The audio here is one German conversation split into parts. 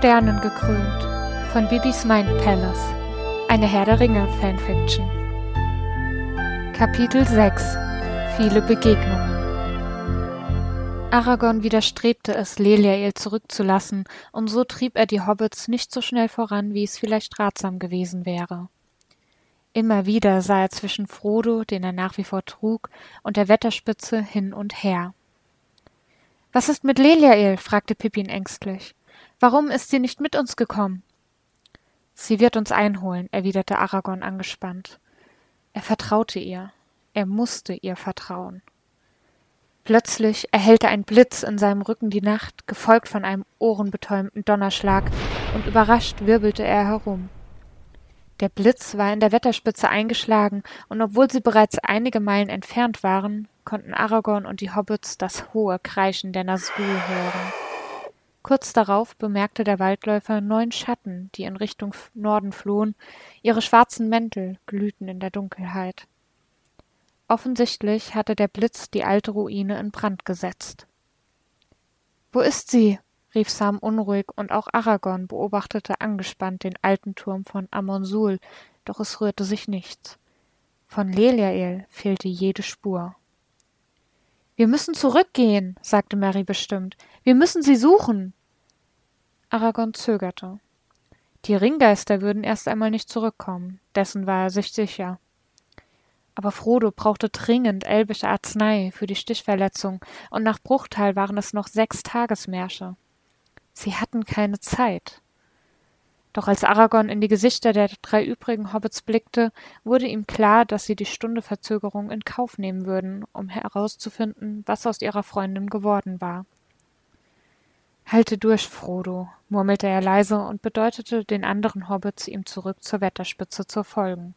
Sternen gekrönt von Bibis Mind Palace, eine Herr der Ringe Fanfiction. Kapitel 6 Viele Begegnungen Aragorn widerstrebte es, Leliael zurückzulassen, und so trieb er die Hobbits nicht so schnell voran, wie es vielleicht ratsam gewesen wäre. Immer wieder sah er zwischen Frodo, den er nach wie vor trug, und der Wetterspitze hin und her. Was ist mit Leliael? fragte Pippin ängstlich. Warum ist sie nicht mit uns gekommen? Sie wird uns einholen, erwiderte Aragorn angespannt. Er vertraute ihr. Er musste ihr vertrauen. Plötzlich erhellte ein Blitz in seinem Rücken die Nacht, gefolgt von einem ohrenbetäubenden Donnerschlag, und überrascht wirbelte er herum. Der Blitz war in der Wetterspitze eingeschlagen, und obwohl sie bereits einige Meilen entfernt waren, konnten Aragorn und die Hobbits das hohe Kreischen der Nazgul hören. Kurz darauf bemerkte der Waldläufer neun Schatten, die in Richtung Norden flohen, ihre schwarzen Mäntel glühten in der Dunkelheit. Offensichtlich hatte der Blitz die alte Ruine in Brand gesetzt. Wo ist sie? rief Sam unruhig, und auch Aragorn beobachtete angespannt den alten Turm von Amonsul, doch es rührte sich nichts. Von Leliael fehlte jede Spur. Wir müssen zurückgehen, sagte Mary bestimmt. Wir müssen sie suchen. Aragorn zögerte. Die Ringgeister würden erst einmal nicht zurückkommen, dessen war er sich sicher. Aber Frodo brauchte dringend elbische Arznei für die Stichverletzung, und nach Bruchtal waren es noch sechs Tagesmärsche. Sie hatten keine Zeit. Doch als Aragorn in die Gesichter der drei übrigen Hobbits blickte, wurde ihm klar, dass sie die Stunde Verzögerung in Kauf nehmen würden, um herauszufinden, was aus ihrer Freundin geworden war. Halte durch, Frodo, murmelte er leise und bedeutete den anderen Hobbits, ihm zurück zur Wetterspitze zu folgen.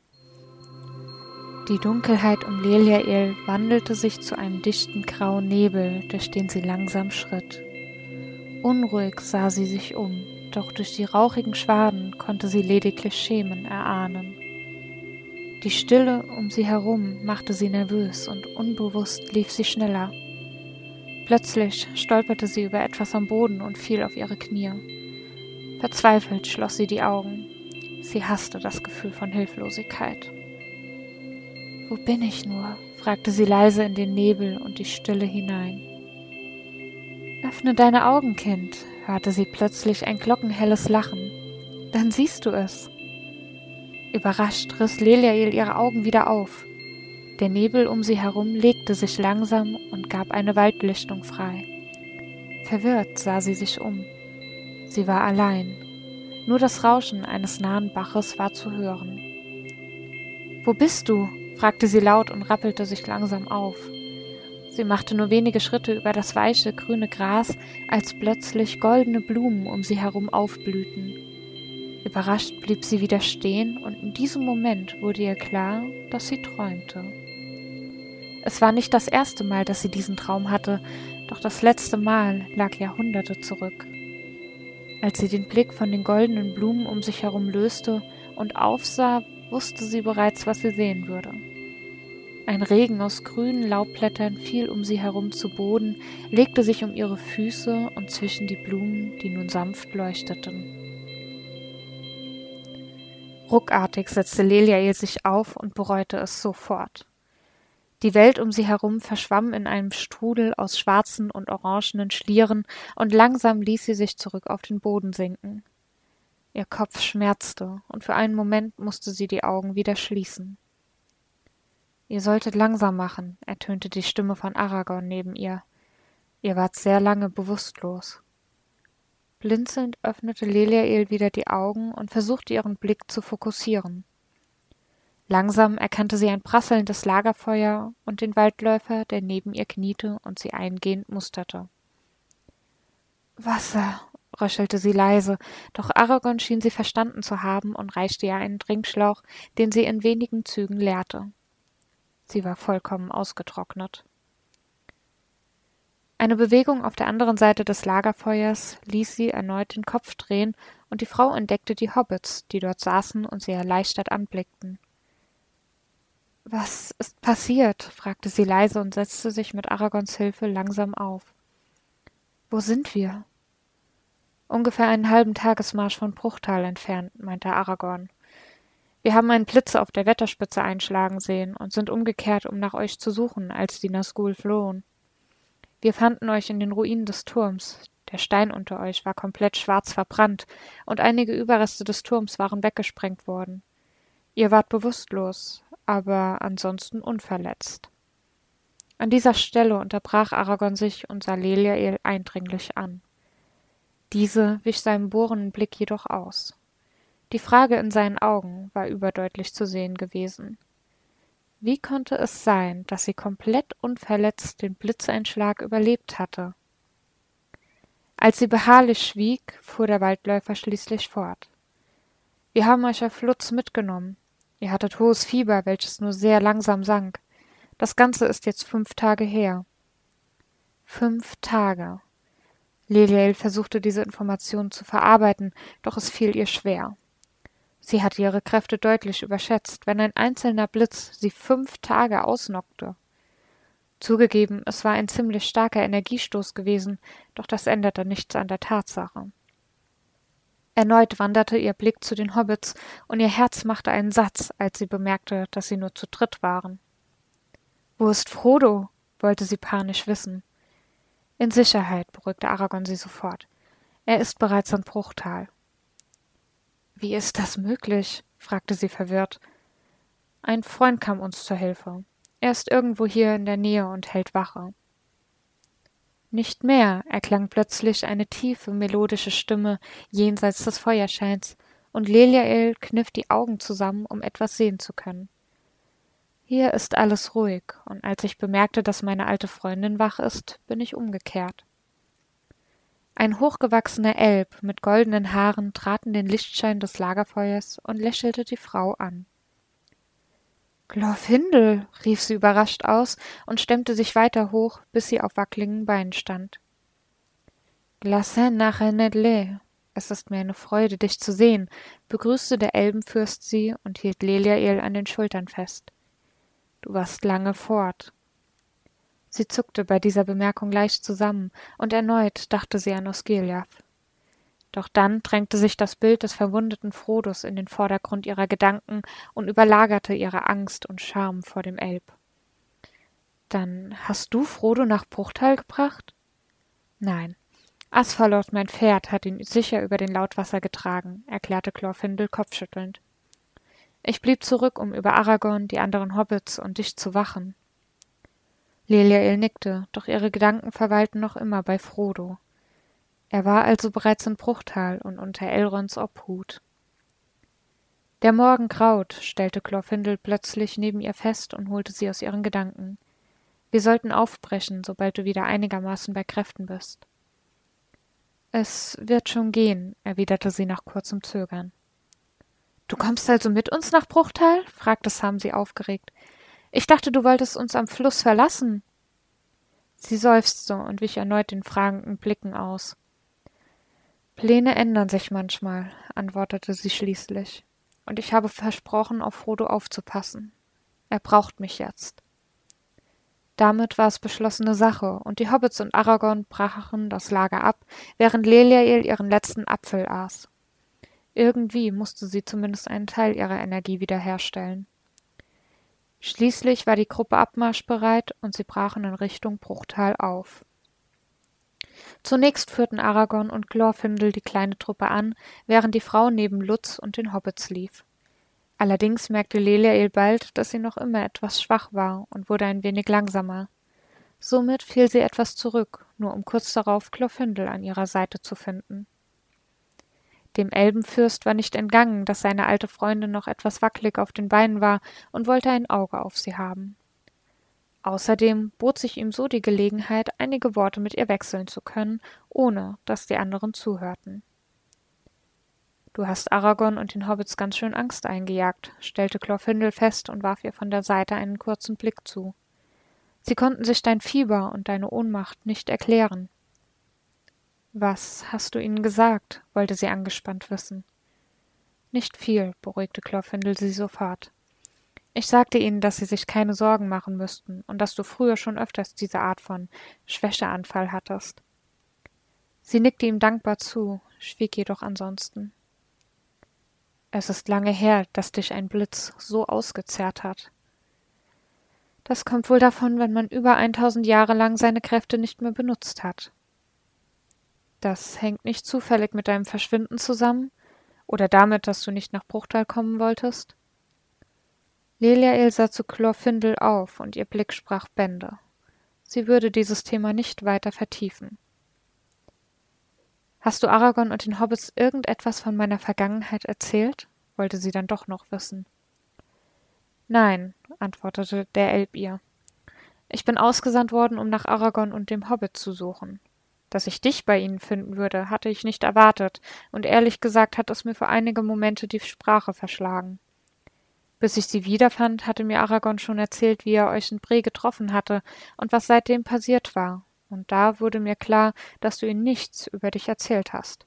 Die Dunkelheit um Leliael wandelte sich zu einem dichten grauen Nebel, durch den sie langsam schritt. Unruhig sah sie sich um doch durch die rauchigen Schwaden konnte sie lediglich Schemen erahnen. Die Stille um sie herum machte sie nervös und unbewusst lief sie schneller. Plötzlich stolperte sie über etwas am Boden und fiel auf ihre Knie. Verzweifelt schloss sie die Augen. Sie hasste das Gefühl von Hilflosigkeit. Wo bin ich nur? fragte sie leise in den Nebel und die Stille hinein. Öffne deine Augen, Kind, hörte sie plötzlich ein glockenhelles Lachen. Dann siehst du es. Überrascht riss Leliael ihre Augen wieder auf. Der Nebel um sie herum legte sich langsam und gab eine Waldlichtung frei. Verwirrt sah sie sich um. Sie war allein. Nur das Rauschen eines nahen Baches war zu hören. Wo bist du? fragte sie laut und rappelte sich langsam auf. Sie machte nur wenige Schritte über das weiche, grüne Gras, als plötzlich goldene Blumen um sie herum aufblühten. Überrascht blieb sie wieder stehen, und in diesem Moment wurde ihr klar, dass sie träumte. Es war nicht das erste Mal, dass sie diesen Traum hatte, doch das letzte Mal lag Jahrhunderte zurück. Als sie den Blick von den goldenen Blumen um sich herum löste und aufsah, wusste sie bereits, was sie sehen würde. Ein Regen aus grünen Laubblättern fiel um sie herum zu Boden, legte sich um ihre Füße und zwischen die Blumen, die nun sanft leuchteten. Ruckartig setzte Leliael sich auf und bereute es sofort. Die Welt um sie herum verschwamm in einem Strudel aus schwarzen und orangenen Schlieren, und langsam ließ sie sich zurück auf den Boden sinken. Ihr Kopf schmerzte, und für einen Moment musste sie die Augen wieder schließen. Ihr solltet langsam machen, ertönte die Stimme von Aragorn neben ihr. Ihr wart sehr lange bewusstlos. Blinzelnd öffnete Leliael wieder die Augen und versuchte ihren Blick zu fokussieren. Langsam erkannte sie ein prasselndes Lagerfeuer und den Waldläufer, der neben ihr kniete und sie eingehend musterte. Wasser, röchelte sie leise, doch Aragorn schien sie verstanden zu haben und reichte ihr einen Trinkschlauch, den sie in wenigen Zügen leerte. Sie war vollkommen ausgetrocknet. Eine Bewegung auf der anderen Seite des Lagerfeuers ließ sie erneut den Kopf drehen, und die Frau entdeckte die Hobbits, die dort saßen und sie erleichtert anblickten. Was ist passiert? fragte sie leise und setzte sich mit Aragons Hilfe langsam auf. Wo sind wir? Ungefähr einen halben Tagesmarsch von Bruchtal entfernt, meinte Aragorn. Wir haben einen Blitz auf der Wetterspitze einschlagen sehen und sind umgekehrt, um nach euch zu suchen, als die Nazgul flohen. Wir fanden euch in den Ruinen des Turms. Der Stein unter euch war komplett schwarz verbrannt und einige Überreste des Turms waren weggesprengt worden. Ihr wart bewusstlos, aber ansonsten unverletzt. An dieser Stelle unterbrach Aragorn sich und sah Leliael eindringlich an. Diese wich seinem bohrenden Blick jedoch aus. Die Frage in seinen Augen war überdeutlich zu sehen gewesen. Wie konnte es sein, dass sie komplett unverletzt den Blitzeinschlag überlebt hatte? Als sie beharrlich schwieg, fuhr der Waldläufer schließlich fort. Wir haben euch auf Lutz mitgenommen. Ihr hattet hohes Fieber, welches nur sehr langsam sank. Das Ganze ist jetzt fünf Tage her. Fünf Tage. Leliel versuchte diese Information zu verarbeiten, doch es fiel ihr schwer. Sie hatte ihre Kräfte deutlich überschätzt, wenn ein einzelner Blitz sie fünf Tage ausnockte. Zugegeben, es war ein ziemlich starker Energiestoß gewesen, doch das änderte nichts an der Tatsache. Erneut wanderte ihr Blick zu den Hobbits, und ihr Herz machte einen Satz, als sie bemerkte, dass sie nur zu dritt waren. Wo ist Frodo? wollte sie panisch wissen. In Sicherheit, beruhigte Aragorn sie sofort. Er ist bereits in Bruchtal. Wie ist das möglich? fragte sie verwirrt. Ein Freund kam uns zur Hilfe. Er ist irgendwo hier in der Nähe und hält Wache. Nicht mehr, erklang plötzlich eine tiefe, melodische Stimme jenseits des Feuerscheins, und Leliael kniff die Augen zusammen, um etwas sehen zu können. Hier ist alles ruhig, und als ich bemerkte, dass meine alte Freundin wach ist, bin ich umgekehrt. Ein hochgewachsener Elb mit goldenen Haaren trat in den Lichtschein des Lagerfeuers und lächelte die Frau an. Glorfindel, rief sie überrascht aus und stemmte sich weiter hoch, bis sie auf wackligen Beinen stand. Glasen nachher Nedle, es ist mir eine Freude, dich zu sehen, begrüßte der Elbenfürst sie und hielt Leliael an den Schultern fest. Du warst lange fort. Sie zuckte bei dieser Bemerkung leicht zusammen, und erneut dachte sie an Osgiliath. Doch dann drängte sich das Bild des verwundeten Frodos in den Vordergrund ihrer Gedanken und überlagerte ihre Angst und Scham vor dem Elb. Dann hast du Frodo nach Bruchtal gebracht? Nein. Asphalot, mein Pferd, hat ihn sicher über den Lautwasser getragen, erklärte Glorfindel kopfschüttelnd. Ich blieb zurück, um über Aragorn, die anderen Hobbits und dich zu wachen. Leliael nickte, doch ihre Gedanken verweilten noch immer bei Frodo. Er war also bereits in Bruchtal und unter Elrons Obhut. Der Morgen graut, stellte Glorfindel plötzlich neben ihr fest und holte sie aus ihren Gedanken. Wir sollten aufbrechen, sobald du wieder einigermaßen bei Kräften bist. Es wird schon gehen, erwiderte sie nach kurzem Zögern. Du kommst also mit uns nach Bruchtal? fragte Sam sie aufgeregt. Ich dachte, du wolltest uns am Fluss verlassen. Sie seufzte und wich erneut den fragenden Blicken aus. Pläne ändern sich manchmal, antwortete sie schließlich, und ich habe versprochen, auf Frodo aufzupassen. Er braucht mich jetzt. Damit war es beschlossene Sache, und die Hobbits und Aragorn brachen das Lager ab, während Leliael ihren letzten Apfel aß. Irgendwie musste sie zumindest einen Teil ihrer Energie wiederherstellen. Schließlich war die Gruppe abmarschbereit und sie brachen in Richtung Bruchtal auf. Zunächst führten Aragorn und Glorfindel die kleine Truppe an, während die Frau neben Lutz und den Hobbits lief. Allerdings merkte Leliael bald, dass sie noch immer etwas schwach war und wurde ein wenig langsamer. Somit fiel sie etwas zurück, nur um kurz darauf Glorfindel an ihrer Seite zu finden. Dem Elbenfürst war nicht entgangen, dass seine alte Freundin noch etwas wackelig auf den Beinen war und wollte ein Auge auf sie haben. Außerdem bot sich ihm so die Gelegenheit, einige Worte mit ihr wechseln zu können, ohne dass die anderen zuhörten. Du hast Aragorn und den Hobbits ganz schön Angst eingejagt, stellte Glorfindel fest und warf ihr von der Seite einen kurzen Blick zu. Sie konnten sich dein Fieber und deine Ohnmacht nicht erklären. Was hast du ihnen gesagt? wollte sie angespannt wissen. Nicht viel, beruhigte Glorfindel sie sofort. Ich sagte ihnen, dass sie sich keine Sorgen machen müssten und dass du früher schon öfters diese Art von Schwächeanfall hattest. Sie nickte ihm dankbar zu, schwieg jedoch ansonsten. Es ist lange her, dass dich ein Blitz so ausgezehrt hat. Das kommt wohl davon, wenn man über 1000 Jahre lang seine Kräfte nicht mehr benutzt hat. Das hängt nicht zufällig mit deinem Verschwinden zusammen oder damit, dass du nicht nach Bruchtal kommen wolltest? Leliael sah zu Chlorfindel auf und ihr Blick sprach Bände. Sie würde dieses Thema nicht weiter vertiefen. Hast du Aragorn und den Hobbits irgendetwas von meiner Vergangenheit erzählt? wollte sie dann doch noch wissen. Nein, antwortete der Elb ihr. Ich bin ausgesandt worden, um nach Aragorn und dem Hobbit zu suchen. Dass ich dich bei ihnen finden würde, hatte ich nicht erwartet, und ehrlich gesagt hat es mir für einige Momente die Sprache verschlagen. Bis ich sie wiederfand, hatte mir Aragorn schon erzählt, wie er euch in Bre getroffen hatte und was seitdem passiert war, und da wurde mir klar, dass du ihm nichts über dich erzählt hast.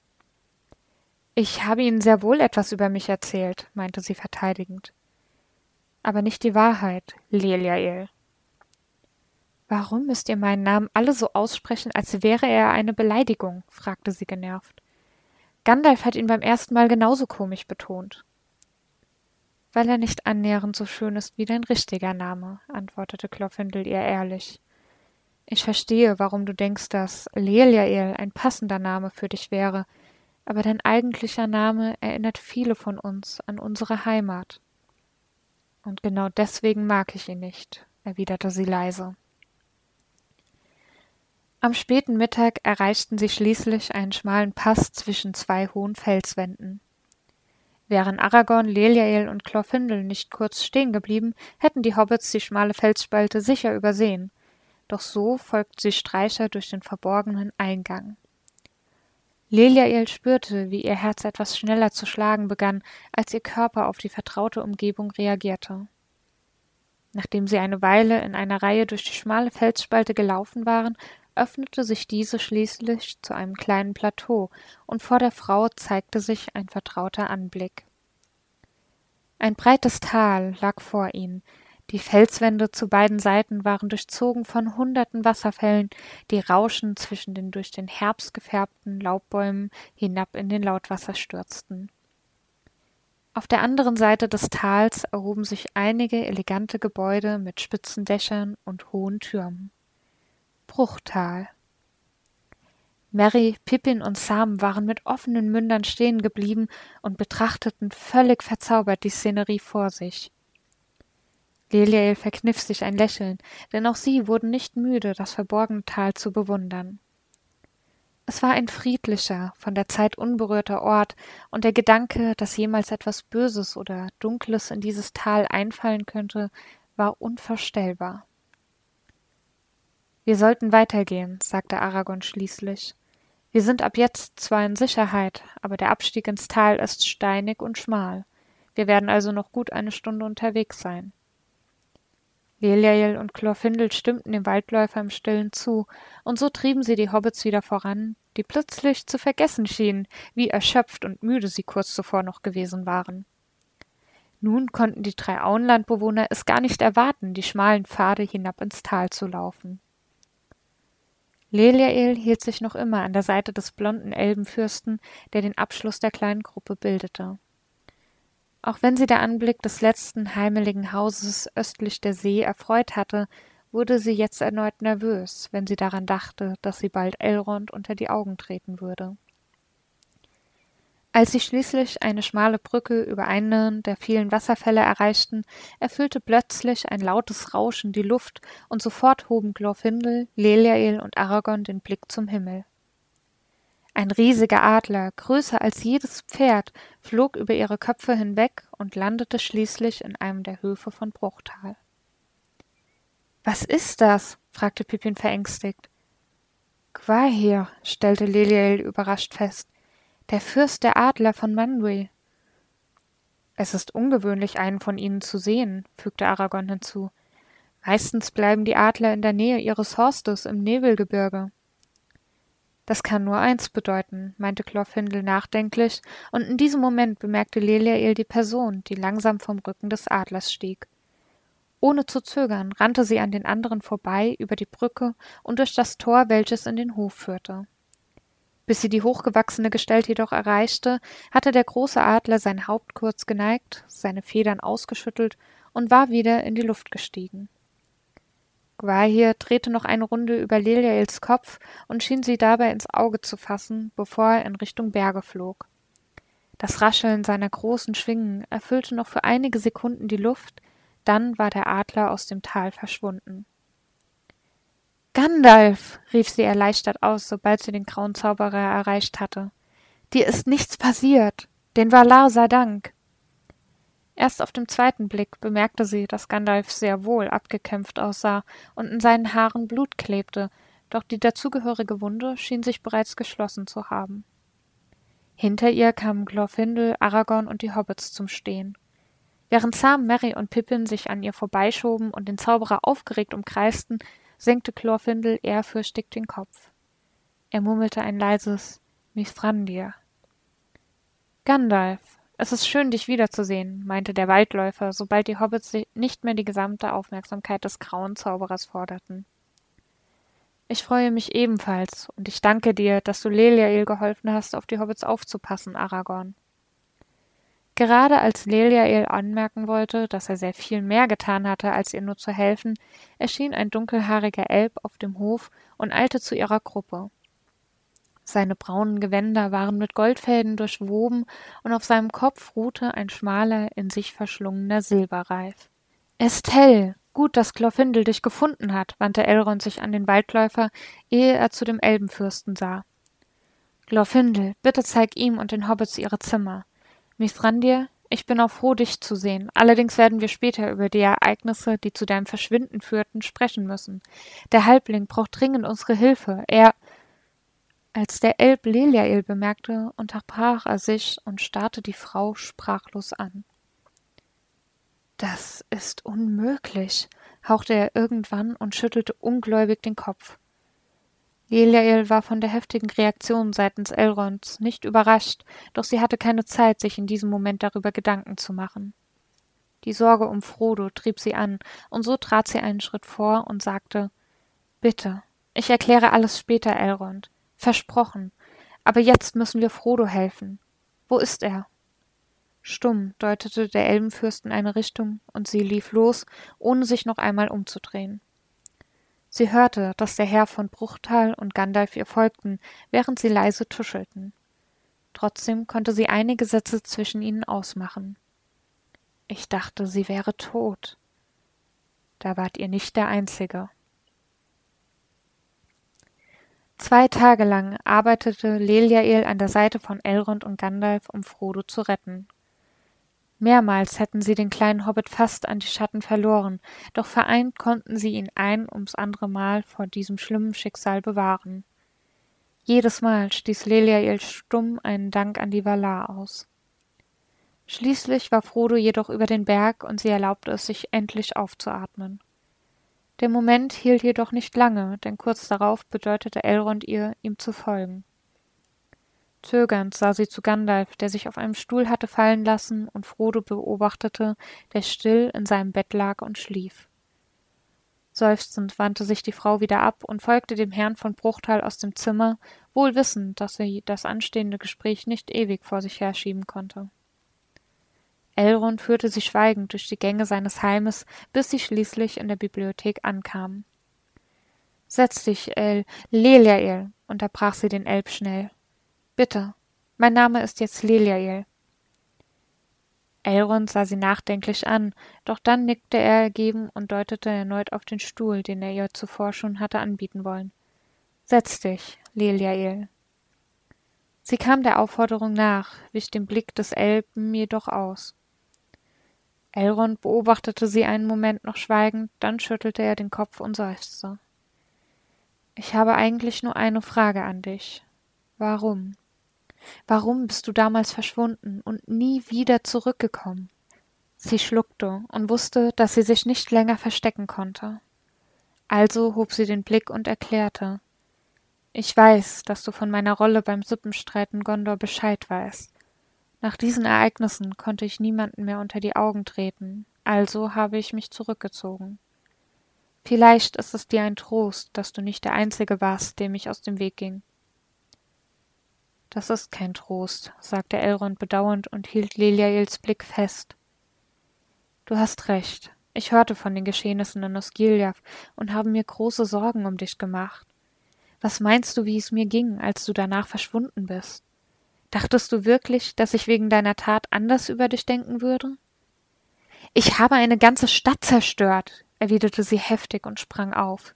Ich habe Ihnen sehr wohl etwas über mich erzählt, meinte sie verteidigend. Aber nicht die Wahrheit, Leliael. Warum müsst ihr meinen Namen alle so aussprechen, als wäre er eine Beleidigung? fragte sie genervt. Gandalf hat ihn beim ersten Mal genauso komisch betont. Weil er nicht annähernd so schön ist wie dein richtiger Name, antwortete Klofindel ihr ehrlich. Ich verstehe, warum du denkst, dass Leliael ein passender Name für dich wäre, aber dein eigentlicher Name erinnert viele von uns an unsere Heimat. Und genau deswegen mag ich ihn nicht, erwiderte sie leise. Am späten Mittag erreichten sie schließlich einen schmalen Pass zwischen zwei hohen Felswänden. Wären Aragorn, Leliael und Chlorfindel nicht kurz stehen geblieben, hätten die Hobbits die schmale Felsspalte sicher übersehen doch so folgt sie Streicher durch den verborgenen Eingang. Leliael spürte, wie ihr Herz etwas schneller zu schlagen begann, als ihr Körper auf die vertraute Umgebung reagierte. Nachdem sie eine Weile in einer Reihe durch die schmale Felsspalte gelaufen waren, öffnete sich diese schließlich zu einem kleinen Plateau, und vor der Frau zeigte sich ein vertrauter Anblick. Ein breites Tal lag vor ihnen, die Felswände zu beiden Seiten waren durchzogen von hunderten Wasserfällen, die rauschend zwischen den durch den Herbst gefärbten Laubbäumen hinab in den Lautwasser stürzten. Auf der anderen Seite des Tals erhoben sich einige elegante Gebäude mit spitzen Dächern und hohen Türmen. Bruchtal. Mary, Pippin und Sam waren mit offenen Mündern stehen geblieben und betrachteten völlig verzaubert die Szenerie vor sich. Leliel verkniff sich ein Lächeln, denn auch sie wurden nicht müde, das verborgene Tal zu bewundern. Es war ein friedlicher, von der Zeit unberührter Ort, und der Gedanke, dass jemals etwas Böses oder Dunkles in dieses Tal einfallen könnte, war unvorstellbar. Wir sollten weitergehen, sagte Aragorn schließlich. Wir sind ab jetzt zwar in Sicherheit, aber der Abstieg ins Tal ist steinig und schmal. Wir werden also noch gut eine Stunde unterwegs sein. Leliel und Chlorfindel stimmten dem Waldläufer im Stillen zu, und so trieben sie die Hobbits wieder voran, die plötzlich zu vergessen schienen, wie erschöpft und müde sie kurz zuvor noch gewesen waren. Nun konnten die drei Auenlandbewohner es gar nicht erwarten, die schmalen Pfade hinab ins Tal zu laufen. Leliael hielt sich noch immer an der Seite des blonden Elbenfürsten, der den Abschluss der kleinen Gruppe bildete. Auch wenn sie der Anblick des letzten heimeligen Hauses östlich der See erfreut hatte, wurde sie jetzt erneut nervös, wenn sie daran dachte, dass sie bald Elrond unter die Augen treten würde. Als sie schließlich eine schmale Brücke über einen der vielen Wasserfälle erreichten, erfüllte plötzlich ein lautes Rauschen die Luft, und sofort hoben Glorfindel, Leliael und Aragorn den Blick zum Himmel. Ein riesiger Adler, größer als jedes Pferd, flog über ihre Köpfe hinweg und landete schließlich in einem der Höfe von Bruchtal. Was ist das? fragte Pippin verängstigt. Quahir, stellte Leliel überrascht fest. Der Fürst der Adler von Manwë. Es ist ungewöhnlich, einen von ihnen zu sehen, fügte Aragorn hinzu. Meistens bleiben die Adler in der Nähe ihres Horstes im Nebelgebirge. Das kann nur eins bedeuten, meinte Glorfindel nachdenklich, und in diesem Moment bemerkte Leliael die Person, die langsam vom Rücken des Adlers stieg. Ohne zu zögern rannte sie an den anderen vorbei über die Brücke und durch das Tor, welches in den Hof führte. Bis sie die hochgewachsene Gestalt jedoch erreichte, hatte der große Adler sein Haupt kurz geneigt, seine Federn ausgeschüttelt und war wieder in die Luft gestiegen. Gwahir drehte noch eine Runde über Leliaels Kopf und schien sie dabei ins Auge zu fassen, bevor er in Richtung Berge flog. Das Rascheln seiner großen Schwingen erfüllte noch für einige Sekunden die Luft, dann war der Adler aus dem Tal verschwunden. Gandalf, rief sie erleichtert aus, sobald sie den grauen Zauberer erreicht hatte. Dir ist nichts passiert. Den Valar sei Dank. Erst auf dem zweiten Blick bemerkte sie, dass Gandalf sehr wohl abgekämpft aussah und in seinen Haaren Blut klebte, doch die dazugehörige Wunde schien sich bereits geschlossen zu haben. Hinter ihr kamen Glorfindel, Aragorn und die Hobbits zum Stehen. Während Sam, Merry und Pippin sich an ihr vorbeischoben und den Zauberer aufgeregt umkreisten, senkte Glorfindel ehrfürchtig den Kopf. Er murmelte ein leises Mithrandir. Gandalf, es ist schön, dich wiederzusehen, meinte der Waldläufer, sobald die Hobbits nicht mehr die gesamte Aufmerksamkeit des grauen Zauberers forderten. Ich freue mich ebenfalls, und ich danke dir, dass du Leliael geholfen hast, auf die Hobbits aufzupassen, Aragorn. Gerade als Leliael anmerken wollte, dass er sehr viel mehr getan hatte, als ihr nur zu helfen, erschien ein dunkelhaariger Elb auf dem Hof und eilte zu ihrer Gruppe. Seine braunen Gewänder waren mit Goldfäden durchwoben, und auf seinem Kopf ruhte ein schmaler, in sich verschlungener Silberreif. Estelle, gut, dass Glorfindel dich gefunden hat, wandte Elrond sich an den Waldläufer, ehe er zu dem Elbenfürsten sah. Glorfindel, bitte zeig ihm und den Hobbits ihre Zimmer. Mithrandir, ich bin auch froh, dich zu sehen. Allerdings werden wir später über die Ereignisse, die zu deinem Verschwinden führten, sprechen müssen. Der Halbling braucht dringend unsere Hilfe. Er als der Elb Leliael bemerkte, unterbrach er sich und starrte die Frau sprachlos an. Das ist unmöglich, hauchte er irgendwann und schüttelte ungläubig den Kopf. Leliael war von der heftigen Reaktion seitens Elronds nicht überrascht, doch sie hatte keine Zeit, sich in diesem Moment darüber Gedanken zu machen. Die Sorge um Frodo trieb sie an, und so trat sie einen Schritt vor und sagte Bitte, ich erkläre alles später, Elrond. Versprochen. Aber jetzt müssen wir Frodo helfen. Wo ist er? Stumm deutete der Elbenfürst in eine Richtung, und sie lief los, ohne sich noch einmal umzudrehen. Sie hörte, dass der Herr von Bruchtal und Gandalf ihr folgten, während sie leise tuschelten. Trotzdem konnte sie einige Sätze zwischen ihnen ausmachen. Ich dachte, sie wäre tot. Da wart ihr nicht der Einzige. Zwei Tage lang arbeitete Leliael an der Seite von Elrond und Gandalf, um Frodo zu retten. Mehrmals hätten sie den kleinen Hobbit fast an die Schatten verloren, doch vereint konnten sie ihn ein ums andere Mal vor diesem schlimmen Schicksal bewahren. Jedes Mal stieß Leliael stumm einen Dank an die Valar aus. Schließlich war Frodo jedoch über den Berg und sie erlaubte es sich endlich aufzuatmen. Der Moment hielt jedoch nicht lange, denn kurz darauf bedeutete Elrond ihr, ihm zu folgen. Zögernd sah sie zu Gandalf, der sich auf einem Stuhl hatte fallen lassen und Frodo beobachtete, der still in seinem Bett lag und schlief. Seufzend wandte sich die Frau wieder ab und folgte dem Herrn von Bruchtal aus dem Zimmer, wohl wissend, dass sie das anstehende Gespräch nicht ewig vor sich herschieben konnte. Elrond führte sie schweigend durch die Gänge seines Heimes, bis sie schließlich in der Bibliothek ankamen. Setz dich, El Leliael, unterbrach sie den Elb schnell. Bitte, mein Name ist jetzt Leliael. Elrond sah sie nachdenklich an, doch dann nickte er ergeben und deutete erneut auf den Stuhl, den er ihr zuvor schon hatte anbieten wollen. Setz dich, Leliael. Sie kam der Aufforderung nach, wich dem Blick des Elben jedoch aus. Elrond beobachtete sie einen Moment noch schweigend, dann schüttelte er den Kopf und seufzte. Ich habe eigentlich nur eine Frage an dich. Warum? Warum bist du damals verschwunden und nie wieder zurückgekommen? Sie schluckte und wusste, dass sie sich nicht länger verstecken konnte. Also hob sie den Blick und erklärte Ich weiß, dass du von meiner Rolle beim Suppenstreit in Gondor Bescheid weißt. Nach diesen Ereignissen konnte ich niemanden mehr unter die Augen treten, also habe ich mich zurückgezogen. Vielleicht ist es dir ein Trost, dass du nicht der Einzige warst, dem ich aus dem Weg ging. Das ist kein Trost, sagte Elrond bedauernd und hielt Leliaels Blick fest. Du hast recht. Ich hörte von den Geschehnissen in Osgiliath und habe mir große Sorgen um dich gemacht. Was meinst du, wie es mir ging, als du danach verschwunden bist? Dachtest du wirklich, dass ich wegen deiner Tat anders über dich denken würde? Ich habe eine ganze Stadt zerstört, erwiderte sie heftig und sprang auf.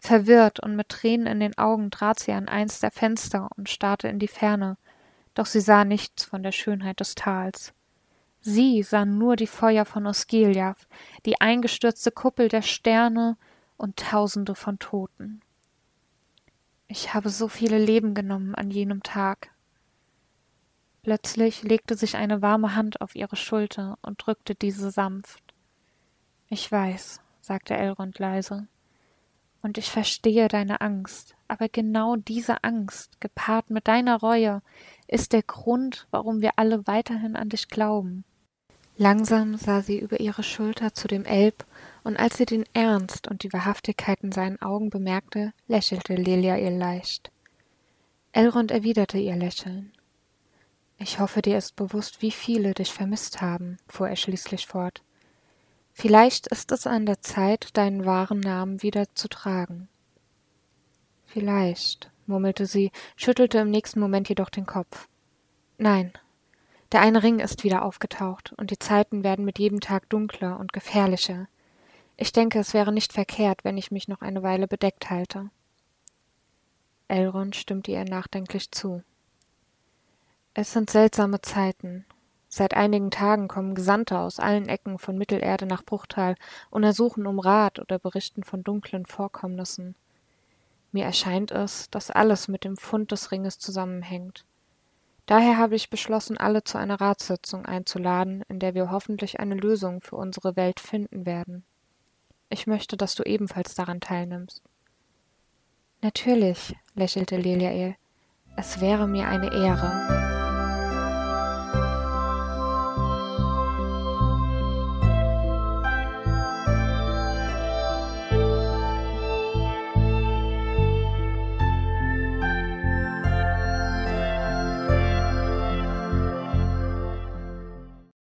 Verwirrt und mit Tränen in den Augen trat sie an eins der Fenster und starrte in die Ferne, doch sie sah nichts von der Schönheit des Tals. Sie sah nur die Feuer von Osgiliath, die eingestürzte Kuppel der Sterne und Tausende von Toten. Ich habe so viele Leben genommen an jenem Tag. Plötzlich legte sich eine warme Hand auf ihre Schulter und drückte diese sanft. Ich weiß, sagte Elrond leise. Und ich verstehe deine Angst, aber genau diese Angst, gepaart mit deiner Reue, ist der Grund, warum wir alle weiterhin an dich glauben. Langsam sah sie über ihre Schulter zu dem Elb, und als sie den Ernst und die Wahrhaftigkeit in seinen Augen bemerkte, lächelte Lelia ihr leicht. Elrond erwiderte ihr Lächeln. Ich hoffe, dir ist bewusst, wie viele dich vermisst haben, fuhr er schließlich fort. Vielleicht ist es an der Zeit, deinen wahren Namen wieder zu tragen. Vielleicht, murmelte sie, schüttelte im nächsten Moment jedoch den Kopf. Nein, der eine Ring ist wieder aufgetaucht, und die Zeiten werden mit jedem Tag dunkler und gefährlicher. Ich denke, es wäre nicht verkehrt, wenn ich mich noch eine Weile bedeckt halte. Elrond stimmte ihr nachdenklich zu. Es sind seltsame Zeiten, Seit einigen Tagen kommen Gesandte aus allen Ecken von Mittelerde nach Bruchtal und ersuchen um Rat oder berichten von dunklen Vorkommnissen. Mir erscheint es, dass alles mit dem Fund des Ringes zusammenhängt. Daher habe ich beschlossen, alle zu einer Ratssitzung einzuladen, in der wir hoffentlich eine Lösung für unsere Welt finden werden. Ich möchte, dass du ebenfalls daran teilnimmst. Natürlich, lächelte Leliael. Es wäre mir eine Ehre.